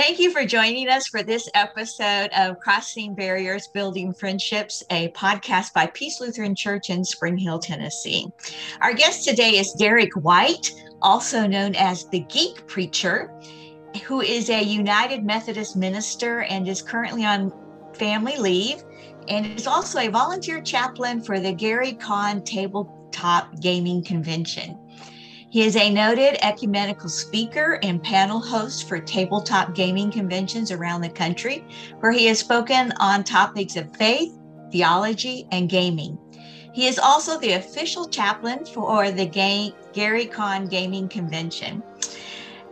Thank you for joining us for this episode of Crossing Barriers, Building Friendships, a podcast by Peace Lutheran Church in Spring Hill, Tennessee. Our guest today is Derek White, also known as the Geek Preacher, who is a United Methodist minister and is currently on family leave and is also a volunteer chaplain for the Gary Con Tabletop Gaming Convention. He is a noted ecumenical speaker and panel host for tabletop gaming conventions around the country, where he has spoken on topics of faith, theology, and gaming. He is also the official chaplain for the Gary Con Gaming Convention.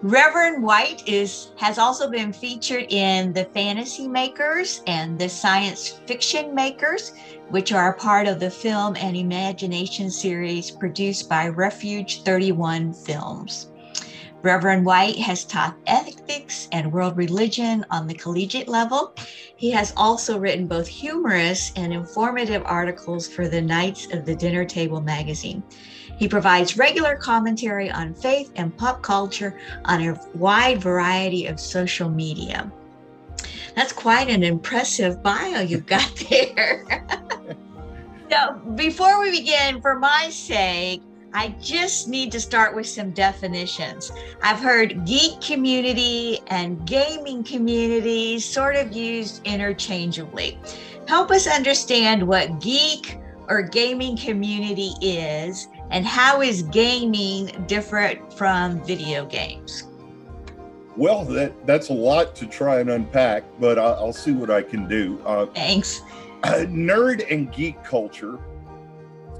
Reverend White is has also been featured in the Fantasy Makers and the Science Fiction Makers, which are part of the film and imagination series produced by Refuge 31 Films. Reverend White has taught ethics and world religion on the collegiate level. He has also written both humorous and informative articles for the Knights of the Dinner Table magazine. He provides regular commentary on faith and pop culture on a wide variety of social media. That's quite an impressive bio you've got there. so, before we begin, for my sake, I just need to start with some definitions. I've heard geek community and gaming community sort of used interchangeably. Help us understand what geek or gaming community is and how is gaming different from video games? Well, that that's a lot to try and unpack, but I'll, I'll see what I can do. Uh, Thanks. Uh, nerd and geek culture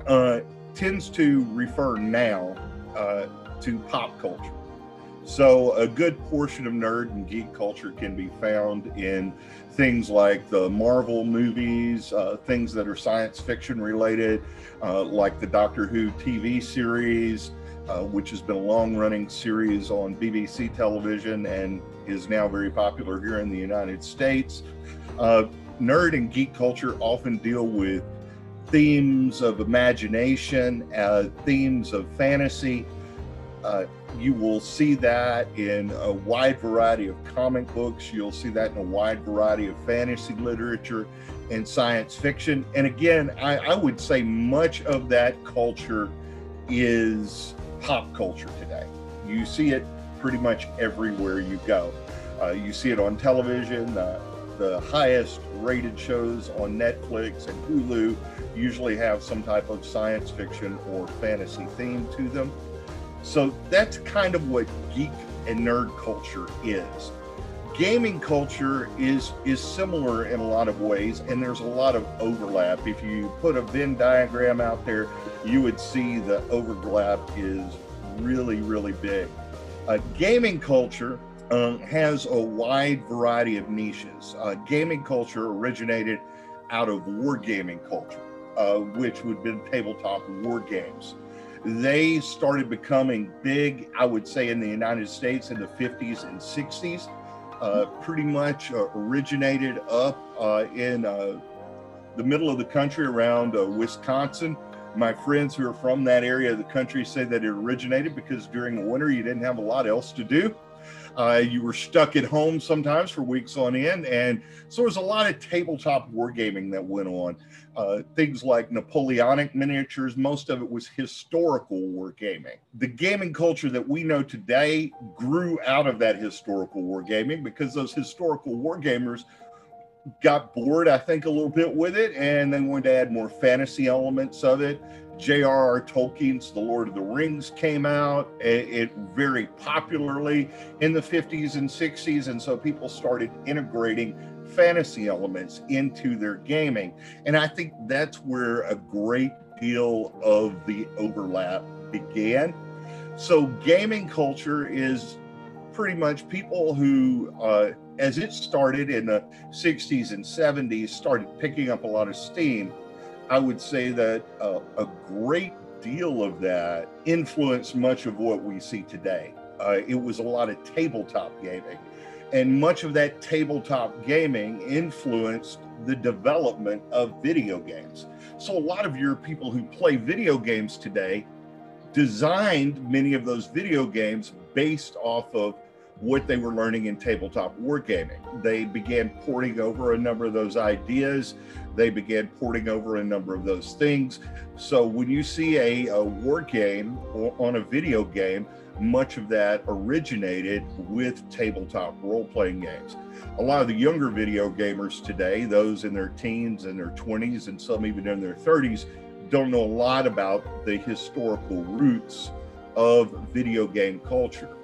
uh, tends to refer now uh, to pop culture. So, a good portion of nerd and geek culture can be found in things like the Marvel movies, uh, things that are science fiction related, uh, like the Doctor Who TV series, uh, which has been a long running series on BBC television and is now very popular here in the United States. Uh, nerd and geek culture often deal with themes of imagination, uh, themes of fantasy. Uh, you will see that in a wide variety of comic books. You'll see that in a wide variety of fantasy literature and science fiction. And again, I, I would say much of that culture is pop culture today. You see it pretty much everywhere you go. Uh, you see it on television. Uh, the highest rated shows on Netflix and Hulu usually have some type of science fiction or fantasy theme to them. So that's kind of what geek and nerd culture is. Gaming culture is is similar in a lot of ways and there's a lot of overlap. If you put a venn diagram out there you would see the overlap is really really big. Uh, gaming culture um, has a wide variety of niches. Uh, gaming culture originated out of wargaming culture uh, which would have been tabletop war games they started becoming big i would say in the united states in the 50s and 60s uh, pretty much uh, originated up uh, in uh, the middle of the country around uh, Wisconsin. My friends who are from that area of the country say that it originated because during the winter you didn't have a lot else to do. Uh, you were stuck at home sometimes for weeks on end. And so there's a lot of tabletop wargaming that went on. Uh, things like Napoleonic miniatures, most of it was historical wargaming. The gaming culture that we know today grew out of that historical wargaming because those historical wargamers got bored, I think, a little bit with it, and they wanted to add more fantasy elements of it. J.R.R. Tolkien's The Lord of the Rings came out it, it, very popularly in the 50s and 60s, and so people started integrating fantasy elements into their gaming. And I think that's where a great deal of the overlap began. So, gaming culture is pretty much people who, uh, as it started in the 60s and 70s, started picking up a lot of steam I would say that uh, a great deal of that influenced much of what we see today. Uh, it was a lot of tabletop gaming, and much of that tabletop gaming influenced the development of video games. So, a lot of your people who play video games today designed many of those video games based off of what they were learning in tabletop wargaming. They began porting over a number of those ideas. They began porting over a number of those things. So when you see a, a war game on a video game, much of that originated with tabletop role playing games. A lot of the younger video gamers today, those in their teens and their 20s, and some even in their 30s, don't know a lot about the historical roots of video game culture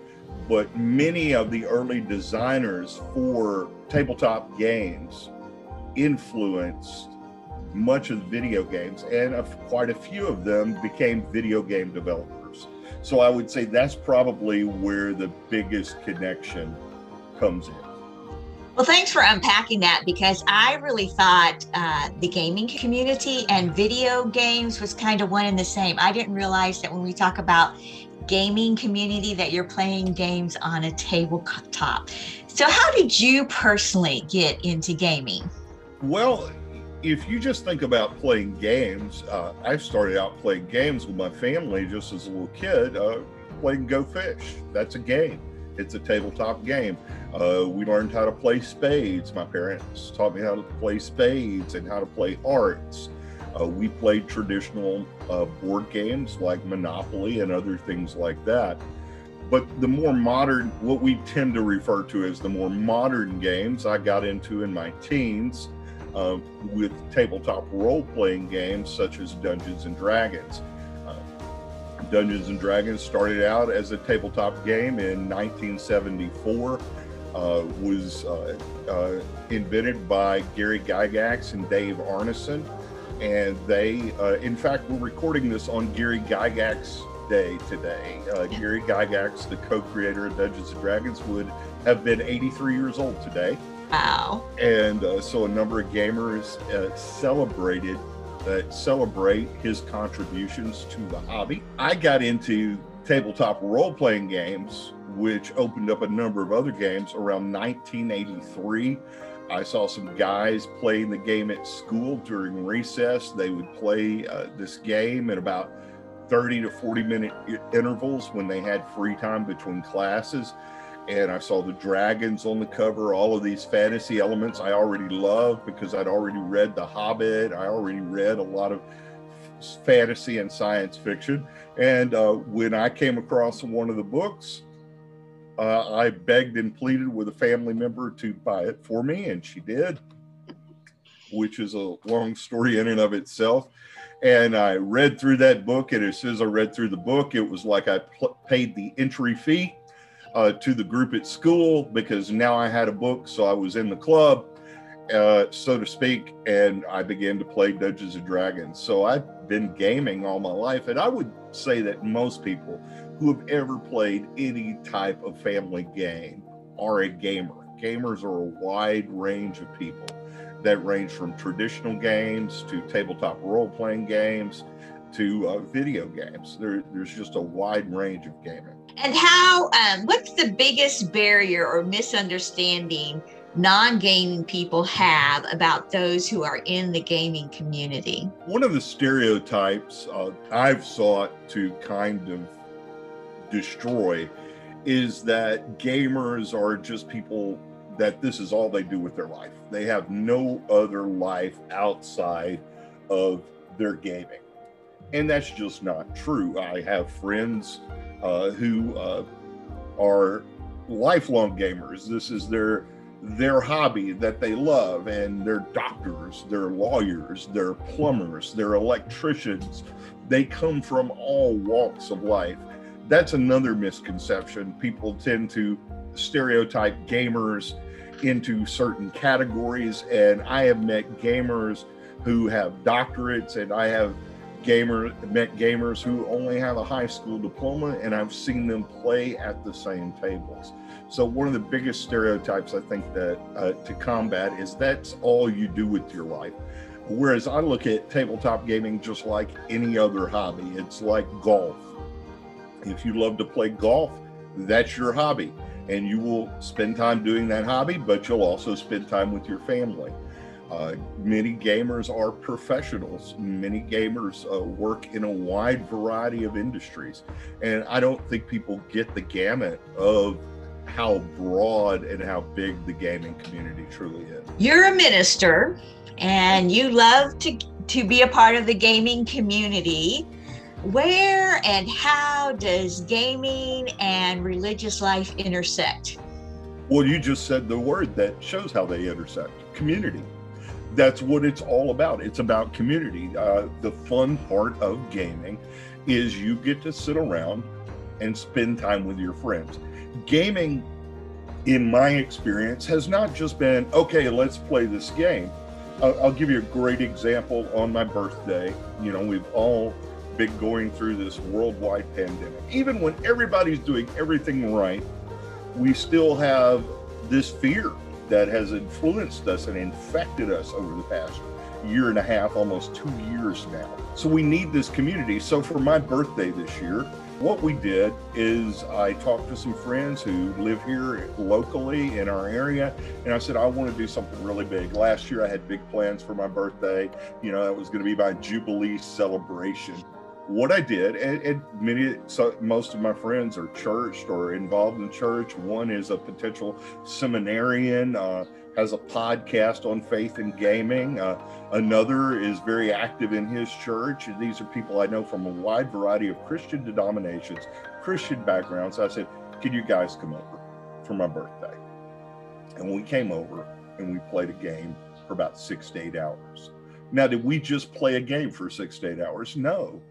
but many of the early designers for tabletop games influenced much of video games, and quite a few of them became video game developers. So I would say that's probably where the biggest connection comes in. Well, thanks for unpacking that because I really thought uh, the gaming community and video games was kind of one and the same. I didn't realize that when we talk about gaming community that you're playing games on a tabletop. So, how did you personally get into gaming? Well, if you just think about playing games, uh, I started out playing games with my family just as a little kid, uh, playing Go Fish. That's a game. It's a tabletop game. Uh, we learned how to play spades. My parents taught me how to play spades and how to play hearts. Uh, we played traditional uh, board games like Monopoly and other things like that. But the more modern, what we tend to refer to as the more modern games, I got into in my teens uh, with tabletop role playing games such as Dungeons and Dragons. Dungeons and Dragons started out as a tabletop game in 1974. Uh, was uh, uh, invented by Gary Gygax and Dave Arneson and they, uh, in fact, we're recording this on Gary Gygax Day today. Uh, Gary Gygax, the co-creator of Dungeons and Dragons, would have been 83 years old today. Wow! And uh, so a number of gamers uh, celebrated uh, celebrate his contributions to the hobby. I got into tabletop role-playing games, which opened up a number of other games around 1983 I saw some guys playing the game at school during recess. They would play uh, this game in about 30 to 40 minute intervals when they had free time between classes. And I saw the dragons on the cover, all of these fantasy elements I already love because I'd already read The Hobbit. I already read a lot of fantasy and science fiction. And uh, when I came across one of the books, uh, I begged and pleaded with a family member to buy it for me, and she did, which is a long story in and of itself. And I read through that book, and as soon as I read through the book, it was like I pl- paid the entry fee uh, to the group at school because now I had a book, so I was in the club, uh, so to speak, and I began to play Dungeons and Dragons. So I've been gaming all my life, and I would say that most people who have ever played any type of family game are a gamer. Gamers are a wide range of people that range from traditional games to tabletop role playing games to uh, video games. There, there's just a wide range of gaming. And how, um, what's the biggest barrier or misunderstanding non gaming people have about those who are in the gaming community? One of the stereotypes uh, I've sought to kind of destroy is that gamers are just people that this is all they do with their life. They have no other life outside of their gaming. And that's just not true. I have friends uh, who uh, are lifelong gamers. This is their their hobby that they love and they're doctors, they're lawyers, they're plumbers, they're electricians. They come from all walks of life that's another misconception. People tend to stereotype gamers into certain categories, and I have met gamers who have doctorates, and I have gamer met gamers who only have a high school diploma, and I've seen them play at the same tables. So one of the biggest stereotypes I think that uh, to combat is that's all you do with your life. Whereas I look at tabletop gaming just like any other hobby. It's like golf if you love to play golf, that's your hobby. And you will spend time doing that hobby, but you'll also spend time with your family. Uh, many gamers are professionals. Many gamers uh, work in a wide variety of industries. And I don't think people get the gamut of how broad and how big the gaming community truly is. You're a minister and you love to to be a part of the gaming community. Where and how does gaming and religious life intersect? Well, you just said the word that shows how they intersect community. That's what it's all about. It's about community. Uh, the fun part of gaming is you get to sit around and spend time with your friends. Gaming, in my experience, has not just been, okay, let's play this game. I'll, I'll give you a great example on my birthday. You know, we've all been going through this worldwide pandemic. Even when everybody's doing everything right, we still have this fear that has influenced us and infected us over the past year and a half, almost two years now. So we need this community. So for my birthday this year, what we did is I talked to some friends who live here locally in our area, and I said, I want to do something really big. Last year, I had big plans for my birthday. You know, that was going to be my Jubilee celebration what I did, and, and many, so most of my friends are churched or involved in church. One is a potential seminarian, uh, has a podcast on faith and gaming. Uh, another is very active in his church. These are people I know from a wide variety of Christian denominations, Christian backgrounds. I said, Can you guys come over for my birthday? And we came over and we played a game for about six to eight hours. Now, did we just play a game for six to eight hours? No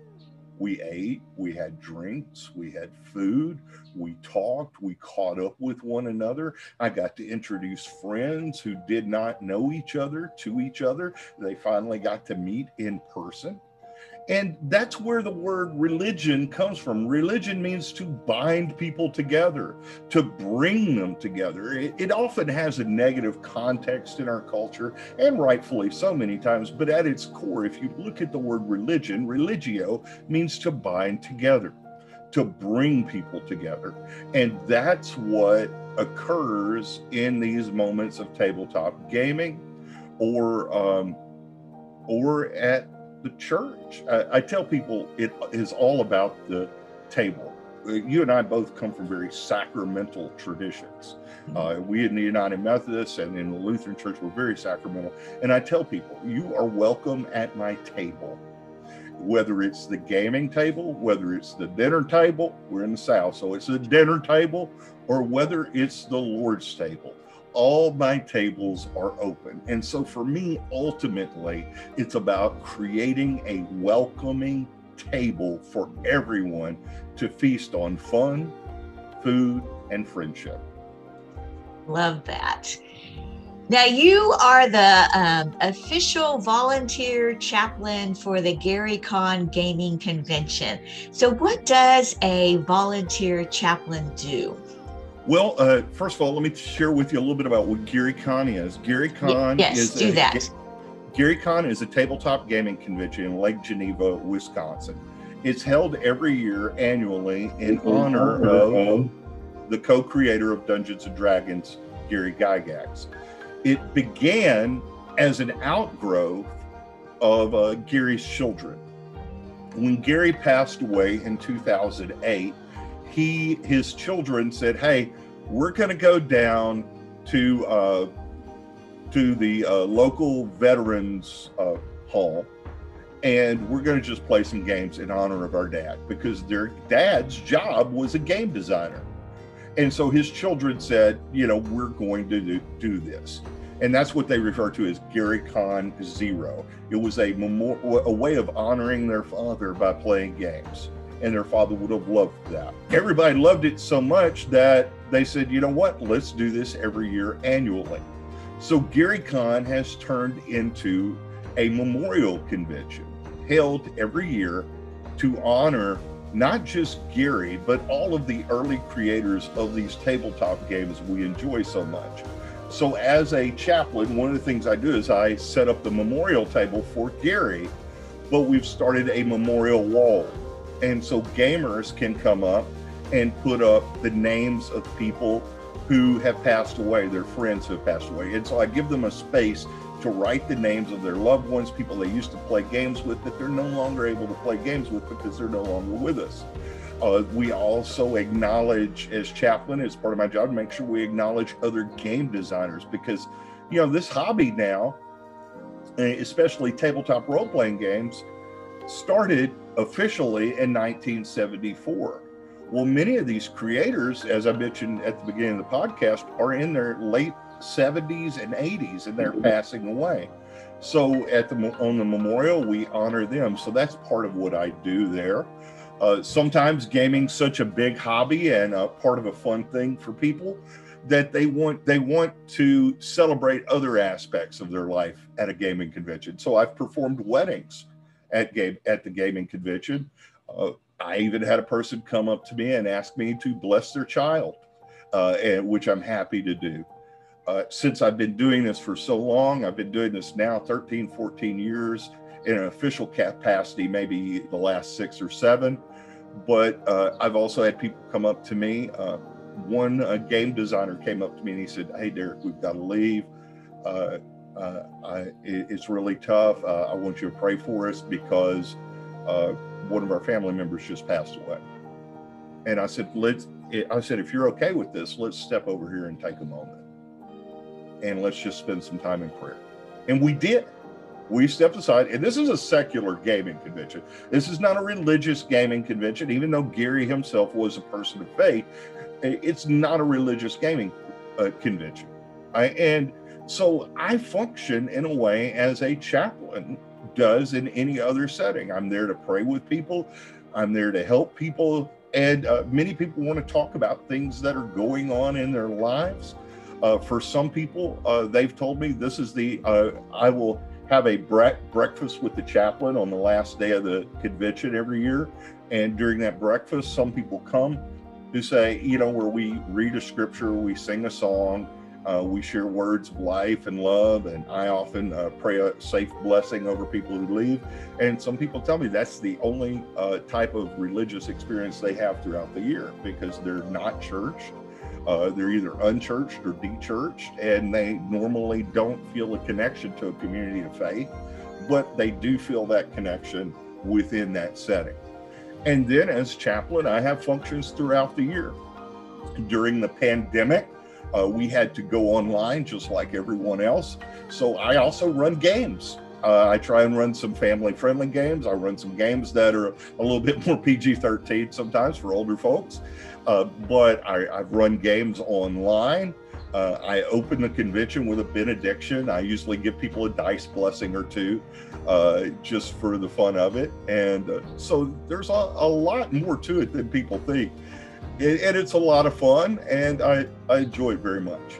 we ate, we had drinks, we had food, we talked, we caught up with one another. I got to introduce friends who did not know each other to each other. They finally got to meet in person. And that's where the word religion comes from. Religion means to bind people together, to bring them together. It, it, often has a negative context in our culture, and rightfully so many times. But at its core, if you look at the word religion, religio means to bind together, to bring people together. And that's what occurs in these moments of tabletop gaming or um, or at the church. I, I tell people it is all about the table you and I both come from very sacramental traditions. Mm-hmm. Uh, we in the United Methodists and in the Lutheran Church were very sacramental. And I tell people, you are welcome at my table. Whether it's the gaming table, whether it's the dinner table, we're in the South, so it's the dinner table, or whether it's the Lord's table all my tables are open. And so for me, ultimately, it's about creating a welcoming table for everyone to feast on fun, food, and friendship. Love that. Now, you are the um, official volunteer chaplain for the Gary Con Gaming Convention. So, what does a volunteer chaplain do? Well, uh, first of all, let me share with you a little bit about what Gary Con is. Gary Con yes, is do a, that. Gary Con is a tabletop gaming convention in Lake Geneva, Wisconsin. It's held every year annually in honor of the co-creator of Dungeons and Dragons, Gary Gygax. It began as an outgrowth of uh, Gary's children. When Gary passed away in 2008, he his children said, "Hey, we're going to go down to uh, to the uh, local veterans uh, hall, and we're going to just play some games in honor of our dad because their dad's job was a game designer." And so his children said, "You know, we're going to do, do this." and that's what they refer to as Gary Con Zero. It was a memor- a way of honoring their father by playing games and their father would have loved that. Everybody loved it so much that they said, you know what, let's do this every year annually. So Gary Con has turned into a memorial convention held every year to honor not just Gary, but all of the early creators of these tabletop games we enjoy so much. So, as a chaplain, one of the things I do is I set up the memorial table for Gary, but we've started a memorial wall and so gamers can come up and put up the names of people who have passed away, their friends who have passed away. And so I give them a space to write the names of their loved ones, people they used to play games with that they're no longer able to play games with because they're no longer with us. Uh, we also acknowledge, as chaplain, as part of my job, make sure we acknowledge other game designers because, you know, this hobby now, eh, especially tabletop role playing games, started officially in 1974. Well, many of these creators, as I mentioned at the beginning of the podcast, are in their late 70s and 80s and they're passing away. So at the on the memorial, we honor them. So that's part of what I do there. Uh, sometimes gaming's such a big hobby and a part of a fun thing for people that they want they want to celebrate other aspects of their life at a gaming convention. So I've performed weddings at game at the gaming convention. Uh, I even had a person come up to me and ask me to bless their child, uh, and, which I'm happy to do. Uh, since I've been doing this for so long, I've been doing this now 13, 14 years in an official capacity, maybe the last six or seven. But uh, I've also had people come up to me. Uh, one game designer came up to me and he said, Hey, Derek, we've got to leave. Uh, uh, I, it, it's really tough. Uh, I want you to pray for us because one of our family members just passed away. And I said, let's, I said, if you're okay with this, let's step over here and take a moment and let's just spend some time in prayer. And we did. We stepped aside, and this is a secular gaming convention. This is not a religious gaming convention, even though Gary himself was a person of faith. It's not a religious gaming uh, convention. I, and so I function in a way as a chaplain does in any other setting. I'm there to pray with people, I'm there to help people. And uh, many people want to talk about things that are going on in their lives. Uh, for some people, uh, they've told me this is the, uh, I will have a bre- breakfast with the chaplain on the last day of the convention every year. And during that breakfast, some people come who say, you know, where we read a scripture, we sing a song, uh, we share words of life and love, and I often uh, pray a safe blessing over people who leave. And some people tell me that's the only uh, type of religious experience they have throughout the year because they're not church uh, they're either unchurched or dechurched, and they normally don't feel a connection to a community of faith, but they do feel that connection within that setting. And then, as chaplain, I have functions throughout the year. During the pandemic, uh, we had to go online just like everyone else. So I also run games. Uh, I try and run some family friendly games. I run some games that are a little bit more PG 13 sometimes for older folks. Uh, but I, have run games online. Uh, I open the convention with a benediction. I usually give people a dice blessing or two uh, just for the fun of it. And uh, so there's a, a, lot more to it than people think. It, and it's a lot of fun, and I, I enjoy it very much.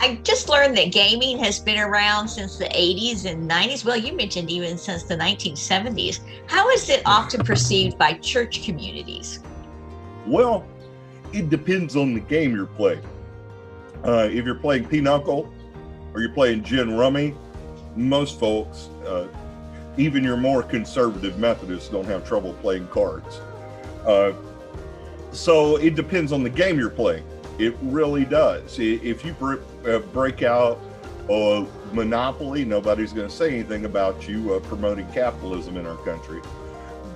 I just learned that gaming has been around since the 80s and 90s. Well, you mentioned even since the 1970s. How is it often perceived by church communities? Well, it depends on the game you're playing. Uh, if you're playing Pinochle or you're playing gin rummy, most folks, uh, even your more conservative Methodists, don't have trouble playing cards. Uh, so it depends on the game you're playing. It really does. If you uh, break out a Monopoly, nobody's going to say anything about you uh, promoting capitalism in our country.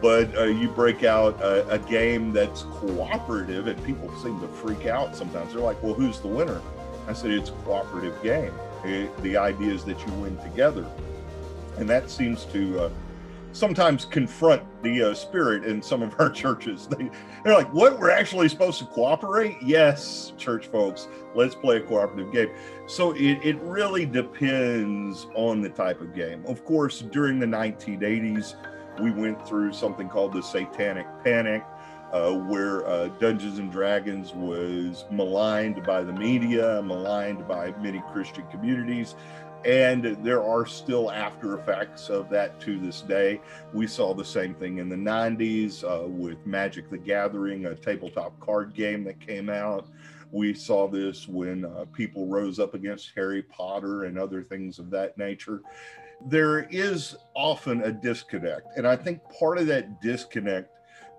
But uh, you break out a, a, game that's cooperative and people seem to freak out sometimes. They're like well who's the winner? I said it's a cooperative game. It, the idea is that you win together. And that seems to uh, sometimes confront the uh, spirit in some of our churches. They, they're like what? We're actually supposed to cooperate? Yes church folks let's play a cooperative game. So it, it really depends on the type of game. Of course during the 1980s we went through something called the Satanic Panic, uh, where uh, Dungeons and Dragons was maligned by the media, maligned by many Christian communities. And there are still after effects of that to this day. We saw the same thing in the 90s uh, with Magic the Gathering, a tabletop card game that came out. We saw this when uh, people rose up against Harry Potter and other things of that nature there is often a disconnect. And I think part of that disconnect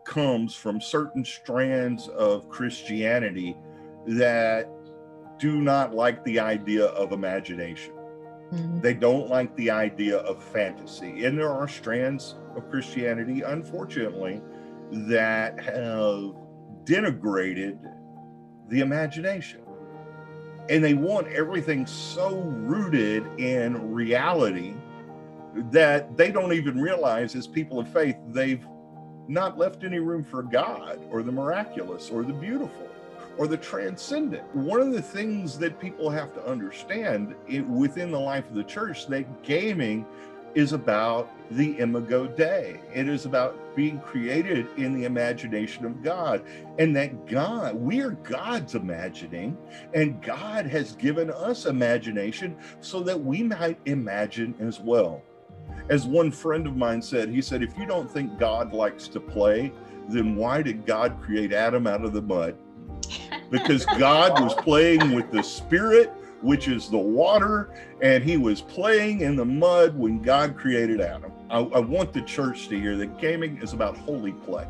comes from certain strands of Christianity that do not like the idea of imagination. Mm-hmm. They don't like the idea of fantasy. And there are strands of Christianity, unfortunately, that have denigrated the imagination. And they want everything so rooted in reality that they don't even realize, as people of faith, they've not left any room for God or the miraculous or the beautiful or the transcendent. One of the things that people have to understand it, within the life of the church that gaming is about the imago Dei. It is about being created in the imagination of God, and that God, we are God's imagining, and God has given us imagination so that we might imagine as well. As one friend of mine said, he said, If you don't think God likes to play, then why did God create Adam out of the mud? Because God was playing with the Spirit, which is the water, and he was playing in the mud when God created Adam. I, I want the church to hear that gaming is about holy play.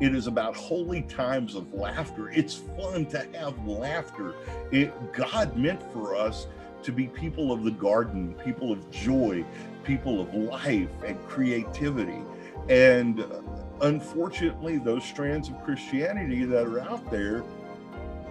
It is about holy times of laughter. It's fun to have laughter. It God meant for us to be people of the garden, people of joy, people of life and creativity. And uh, unfortunately, those strands of Christianity that are out there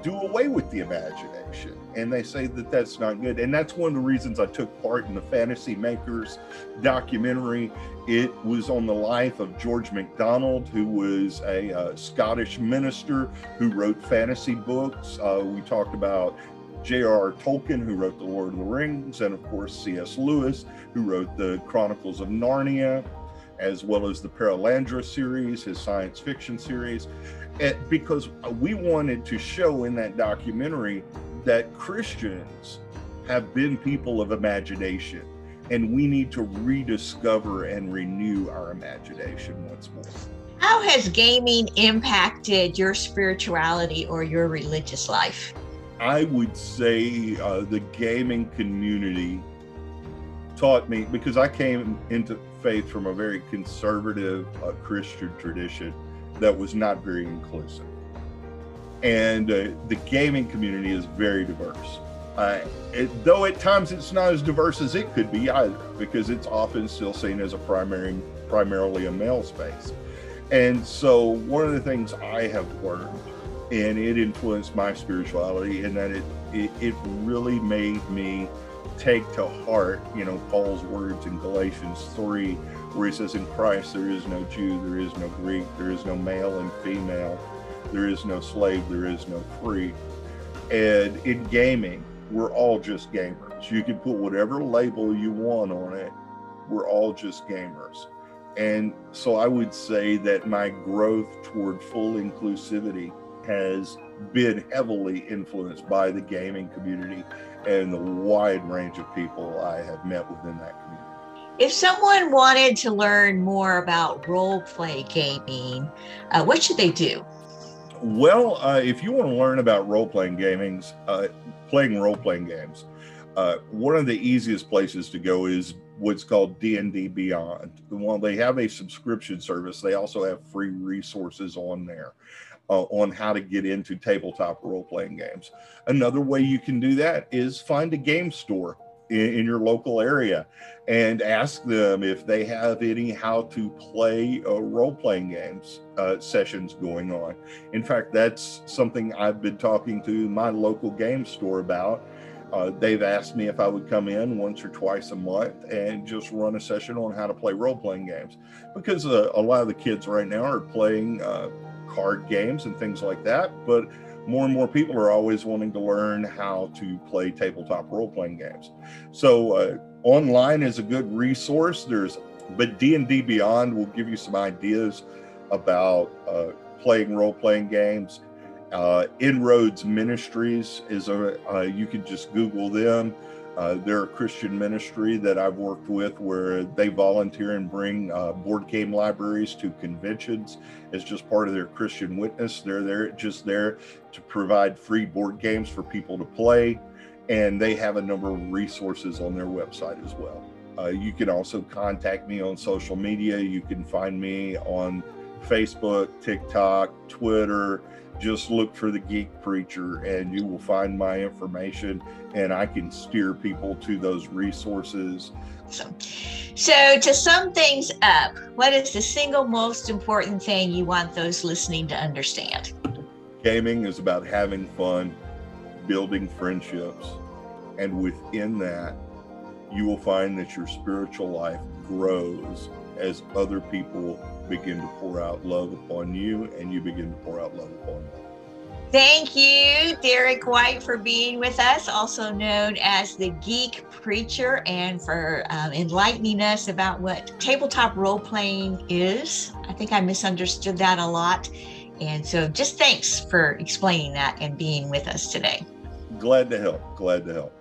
do away with the imagination and they say that that's not good and that's one of the reasons i took part in the fantasy makers documentary it was on the life of george macdonald who was a uh, scottish minister who wrote fantasy books uh, we talked about J.R.R. Tolkien, who wrote The Lord of the Rings, and of course C.S. Lewis, who wrote the Chronicles of Narnia, as well as the Perelandra series, his science fiction series. Because we wanted to show in that documentary that Christians have been people of imagination, and we need to rediscover and renew our imagination once more. How has gaming impacted your spirituality or your religious life? I would say uh, the gaming community taught me because I came into faith from a very conservative uh, Christian tradition that was not very inclusive. And uh, the gaming community is very diverse. Uh, it, though at times it's not as diverse as it could be either, because it's often still seen as a primary, primarily a male space. And so, one of the things I have learned and it influenced my spirituality in that it, it, it really made me take to heart, you know, Paul's words in Galatians 3, where he says, In Christ there is no Jew, there is no Greek, there is no male and female, there is no slave, there is no free. And in gaming, we're all just gamers. You can put whatever label you want on it, we're all just gamers. And so I would say that my growth toward full inclusivity has been heavily influenced by the gaming community and the wide range of people I have met within that community. If someone wanted to learn more about role play gaming, uh, what should they do? Well, uh, if you want to learn about role playing gaming, uh, playing role playing games, uh, one of the easiest places to go is what's called D&D Beyond. While they have a subscription service, they also have free resources on there uh, on how to get into tabletop role playing games. Another way you can do that is find a game store in, in your local area and ask them if they have any how to play uh, role playing games uh, sessions going on. In fact, that's something I've been talking to my local game store about. Uh, they've asked me if I would come in once or twice a month and just run a session on how to play role playing games because uh, a lot of the kids right now are playing uh, card games and things like that. But more and more people are always wanting to learn how to play tabletop role playing games. So uh, online is a good resource. There's but D and D Beyond will give you some ideas about uh, playing role playing games. Uh, Inroads Ministries is a uh, you can just Google them. Uh, they're a Christian ministry that I've worked with where they volunteer and bring uh, board game libraries to conventions as just part of their Christian witness. They're there just there to provide free board games for people to play, and they have a number of resources on their website as well. Uh, you can also contact me on social media. You can find me on Facebook, TikTok, Twitter. Just look for the Geek Preacher and you will find my information, and I can steer people to those resources. So, so to sum things up, what is the single most important thing you want those listening to understand? Gaming is about having fun, building friendships, and within that, you will find that your spiritual life grows as other people begin to pour out love upon you and you begin to pour out love upon them. Thank you, Derek White, for being with us, also known as the Geek Preacher, and for um, enlightening us about what tabletop role playing is. I think I misunderstood that a lot. And so just thanks for explaining that and being with us today. Glad to help. Glad to help.